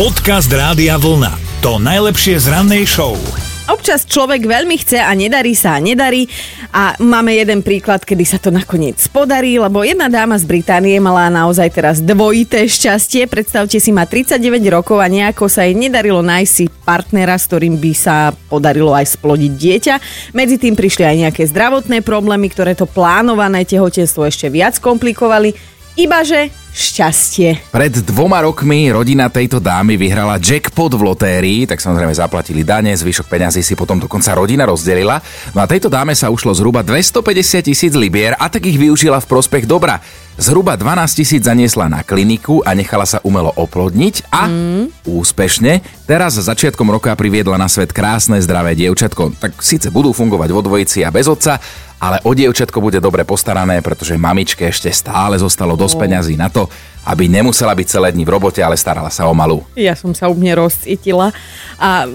Podcast Rádia Vlna. To najlepšie z rannej show. Občas človek veľmi chce a nedarí sa a nedarí a máme jeden príklad, kedy sa to nakoniec podarí, lebo jedna dáma z Británie mala naozaj teraz dvojité šťastie. Predstavte si, má 39 rokov a nejako sa jej nedarilo nájsť si partnera, s ktorým by sa podarilo aj splodiť dieťa. Medzi tým prišli aj nejaké zdravotné problémy, ktoré to plánované tehotenstvo ešte viac komplikovali. Ibaže šťastie. Pred dvoma rokmi rodina tejto dámy vyhrala jackpot v lotérii, tak samozrejme zaplatili dane, zvyšok peňazí si potom dokonca rodina rozdelila. No a tejto dáme sa ušlo zhruba 250 tisíc libier a tak ich využila v prospech dobra. Zhruba 12 tisíc zaniesla na kliniku a nechala sa umelo oplodniť a mm. úspešne teraz začiatkom roka priviedla na svet krásne zdravé dievčatko. Tak síce budú fungovať vo dvojici a bez otca, ale o dievčatko bude dobre postarané, pretože mamičke ešte stále zostalo dosť peňazí na to, aby nemusela byť celé dni v robote, ale starala sa o malú. Ja som sa úplne rozcítila a e,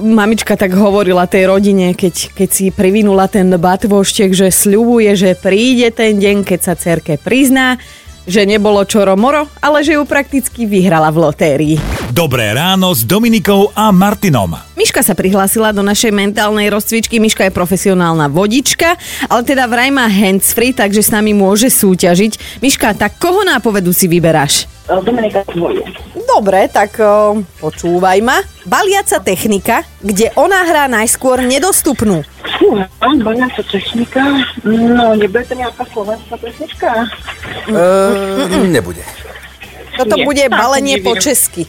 mamička tak hovorila tej rodine, keď, keď si privinula ten batvoštek, že sľubuje, že príde ten deň, keď sa cerke prizná, že nebolo čoro moro, ale že ju prakticky vyhrala v lotérii. Dobré ráno s Dominikou a Martinom. Miška sa prihlásila do našej mentálnej rozcvičky. Miška je profesionálna vodička, ale teda vraj má handsfree, takže s nami môže súťažiť. Miška, tak koho nápovedu si vyberáš? Dominika tvoje. Dobre, tak o, počúvaj ma. Baliaca technika, kde ona hrá najskôr nedostupnú. Fúha, baňa sa technika. No, nebude to nejaká slovenská pesnička? Ehm, nebude. Toto bude balenie po česky.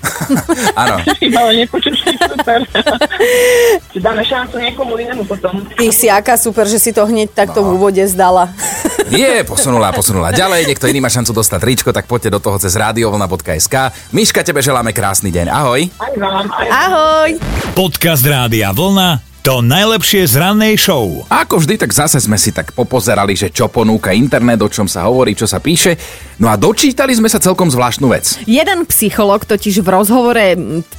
Áno. Ale nepočuť super. Dáme šancu niekomu inému potom. Ty si aká super, že si to hneď takto v úvode zdala. Nie, posunula, posunula. Ďalej, niekto iný má šancu dostať tričko, tak poďte do toho cez radiovlna.sk. Miška, tebe želáme krásny deň. Ahoj. Aj vám, aj Ahoj! Podcast Rádia Vlna. To najlepšie z rannej show. A ako vždy, tak zase sme si tak popozerali, že čo ponúka internet, o čom sa hovorí, čo sa píše. No a dočítali sme sa celkom zvláštnu vec. Jeden psycholog totiž v rozhovore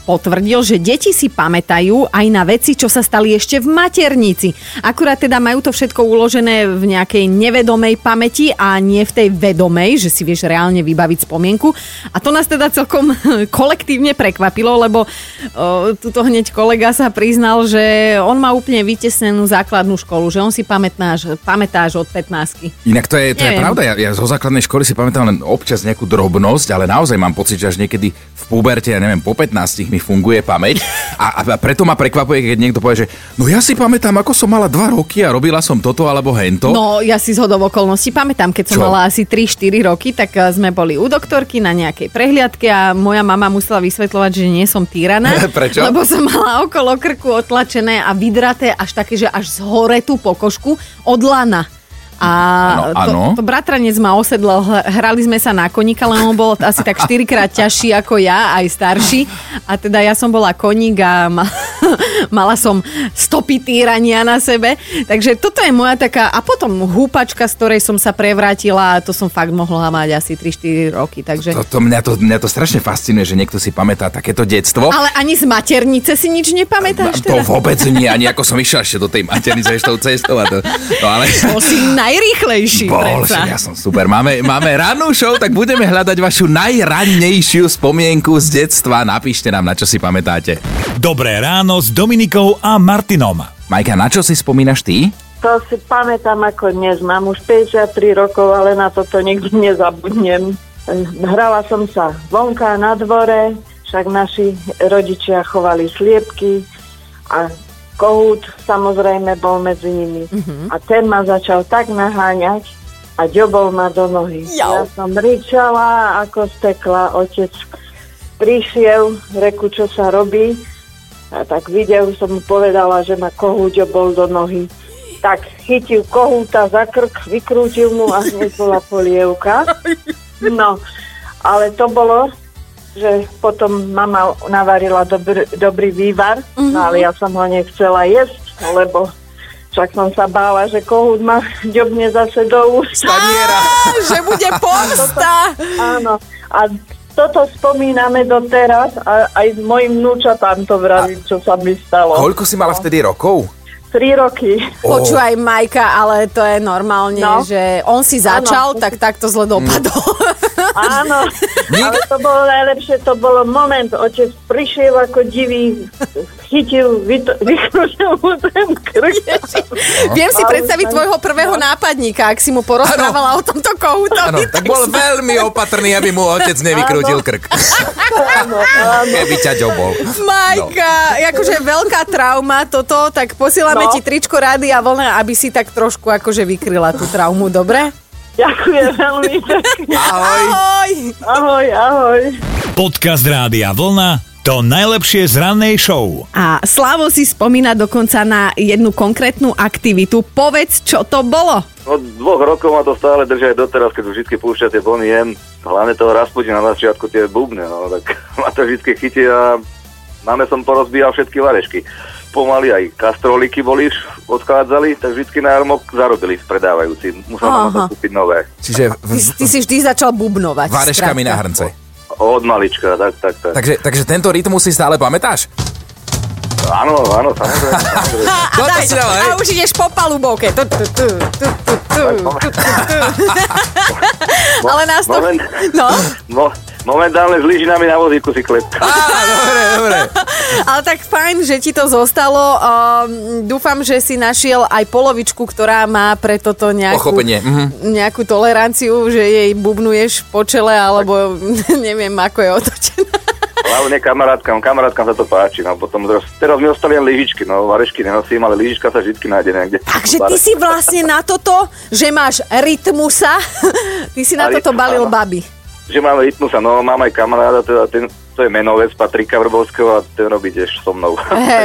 potvrdil, že deti si pamätajú aj na veci, čo sa stali ešte v maternici. Akurát teda majú to všetko uložené v nejakej nevedomej pamäti a nie v tej vedomej, že si vieš reálne vybaviť spomienku. A to nás teda celkom kolektívne prekvapilo, lebo o, tuto hneď kolega sa priznal, že on má úplne vytesnenú základnú školu, že on si pamätáš, pamätáš od 15 Inak to je, to je pravda, ja, ja zo základnej školy si pamätám len občas nejakú drobnosť, ale naozaj mám pocit, že až niekedy v puberte, ja neviem, po 15 mi funguje pamäť a, a preto ma prekvapuje, keď niekto povie, že no ja si pamätám, ako som mala 2 roky a robila som toto alebo hento. No, ja si zhodov okolností pamätám, keď som Čo? mala asi 3-4 roky, tak eh, sme boli u doktorky na nejakej prehliadke a moja mama musela vysvetľovať, že nie som týrana. Prečo? Lebo som mala okolo krku otlačené a vydraté až také, že až z hore tú pokožku od lana. A Áno, áno. to, to bratranec ma osedlal, hr- hrali sme sa na koníka, len on bol asi tak 4 krát ťažší ako ja, aj starší. A teda ja som bola koník a ma, mala som stopy týrania na sebe. Takže toto je moja taká... A potom húpačka, z ktorej som sa prevrátila, to som fakt mohla mať asi 3-4 roky. Takže... To, to, mňa, to, mňa to strašne fascinuje, že niekto si pamätá takéto detstvo. Ale ani z maternice si nič nepamätáš to teda? vôbec nie, ani ako som išiel ešte do tej maternice, ešte tou cestou. A to, no ale... Bol si najrýchlejší, Bol, však ja som super. Máme, máme rannú show, tak budeme hľadať vašu najrannejšiu spomienku z detstva. Napíšte nám, na čo si pamätáte. Dobré ráno s Dominikou a Martinom. Majka, na čo si spomínaš ty? To si pamätám ako dnes. Mám už 53 rokov, ale na toto nikdy nezabudnem. Hrala som sa vonka na dvore, však naši rodičia chovali sliepky a kohút samozrejme bol medzi nimi. A ten ma začal tak naháňať a ďobol ma do nohy. Jau. Ja som ričala ako stekla. Otec prišiel, reku, čo sa robí. A tak videl, som mu povedala, že ma kohút ďobol do nohy. Tak chytil kohúta za krk, vykrútil mu a hneď bola polievka. No, ale to bolo, že potom mama navarila dobrý, dobrý vývar, no ale ja som ho nechcela jesť, lebo však som sa bála, že kohút ma ďobne zase do úst. Že bude pomsta. Áno, a toto spomíname doteraz a aj s mojim vnúčatám to vravím, čo sa mi stalo. Koľko si mala vtedy rokov? 3 roky. Počúvaj, Majka, ale to je normálne, No. že on si začal, Áno. tak takto zle dopadol. Áno, ale to bolo najlepšie, to bolo moment, otec prišiel ako divý, chytil, vyto- vykrútil mu ten krk. Viem si predstaviť tvojho prvého nápadníka, ak si mu porozprávala o tomto Áno, kohútovi. tak bol veľmi opatrný, aby mu otec nevykrútil krk. Áno, áno. Keby ťa ďobol. Majka, akože veľká trauma toto, tak posielame No. ti tričko rády a vlna, aby si tak trošku akože vykryla tú traumu, dobre? Ďakujem veľmi pekne. Ahoj. Ahoj! Ahoj, ahoj. Podcast Rádia Vlna to najlepšie z rannej show. A Slavo si spomína dokonca na jednu konkrétnu aktivitu. Povedz, čo to bolo? Od dvoch rokov ma to stále drží aj doteraz, keď vždy púšťa tie Bonnie M. Hlavne toho Rasputina na začiatku tie bubne, no, tak ma to vždy chytí a máme som porozbíjal všetky varešky pomaly aj kastroliky boli, odchádzali, tak vždy na jarmok zarobili predávajúci. Musel Aha. nám kúpiť nové. Čiže v... ty, ty, si vždy začal bubnovať. Váreškami na hrnce. Od malička, tak, tak, tak. Takže, takže tento rytmus si stále pamätáš? Áno, áno, samozrejme. samozrejme. a, daj, si dal, a už ideš po palubovke. Tu, tu, tu, tu, tu, tu, tu, tu. No. Ale nás to... Moment. No? no? Momentálne s lyžinami na vozíku si klep. Á, dobre, dobre. ale tak fajn, že ti to zostalo. Um, dúfam, že si našiel aj polovičku, ktorá má pre toto nejakú, Pochopenie, mhm. nejakú toleranciu, že jej bubnuješ po čele, alebo neviem, ako je otočená. Hlavne kamarátkam, kamarátkam sa to páči. No, potom teraz, teraz mi ostali len lyžičky, no varešky nenosím, ale lyžička sa vždy nájde niekde. Takže ty si vlastne na toto, že máš rytmusa, ty si na A toto rytmus, balil áno. baby. Že mám rytmusa, no mám aj kamaráda, teda ten, to je menovec Patrika Vrbovského a ten robí tiež so mnou.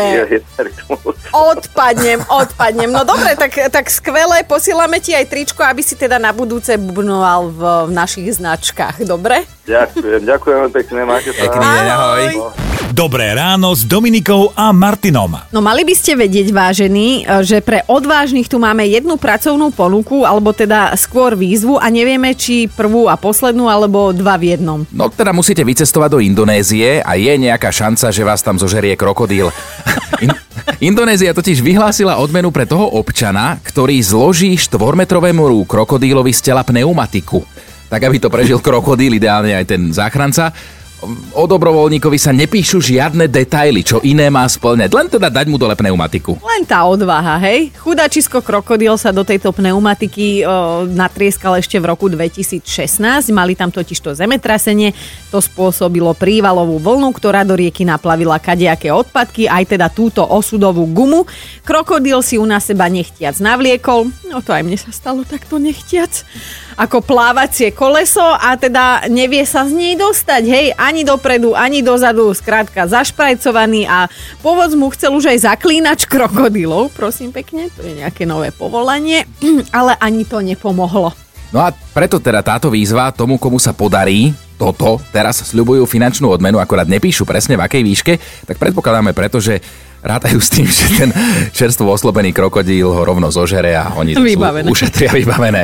Rytmus. Odpadnem, odpadnem. No dobre, tak, tak skvelé. Posílame ti aj tričko, aby si teda na budúce bubnoval v, v našich značkách. Dobre? Ďakujem, ďakujem pekne, máte sa. Pekný deň, ahoj. Dobré ráno s Dominikou a Martinom. No mali by ste vedieť, vážení, že pre odvážnych tu máme jednu pracovnú ponuku, alebo teda skôr výzvu a nevieme, či prvú a poslednú, alebo dva v jednom. No teda musíte vycestovať do Indonézie a je nejaká šanca, že vás tam zožerie krokodíl. In- Indonézia totiž vyhlásila odmenu pre toho občana, ktorý zloží štvormetrovému krokodílovi z tela pneumatiku. Tak, aby to prežil krokodíl, ideálne aj ten záchranca. O dobrovoľníkovi sa nepíšu žiadne detaily, čo iné má splňať. Len teda dať mu dole pneumatiku. Len tá odvaha, hej? Chudačisko krokodil sa do tejto pneumatiky o, natrieskal ešte v roku 2016. Mali tam totiž to zemetrasenie. To spôsobilo prívalovú vlnu, ktorá do rieky naplavila kadejaké odpadky, aj teda túto osudovú gumu. Krokodil si u na seba nechtiac navliekol. No to aj mne sa stalo takto nechtiac. Ako plávacie koleso a teda nevie sa z nej dostať, hej, ani dopredu, ani dozadu, skrátka zašprajcovaný a povodz mu chcel už aj zaklínač krokodilov, prosím pekne, to je nejaké nové povolanie, ale ani to nepomohlo. No a preto teda táto výzva tomu, komu sa podarí toto, teraz sľubujú finančnú odmenu, akorát nepíšu presne v akej výške, tak predpokladáme preto, že rátajú s tým, že ten čerstvo oslobený krokodíl ho rovno zožere a oni to ušetria vybavené.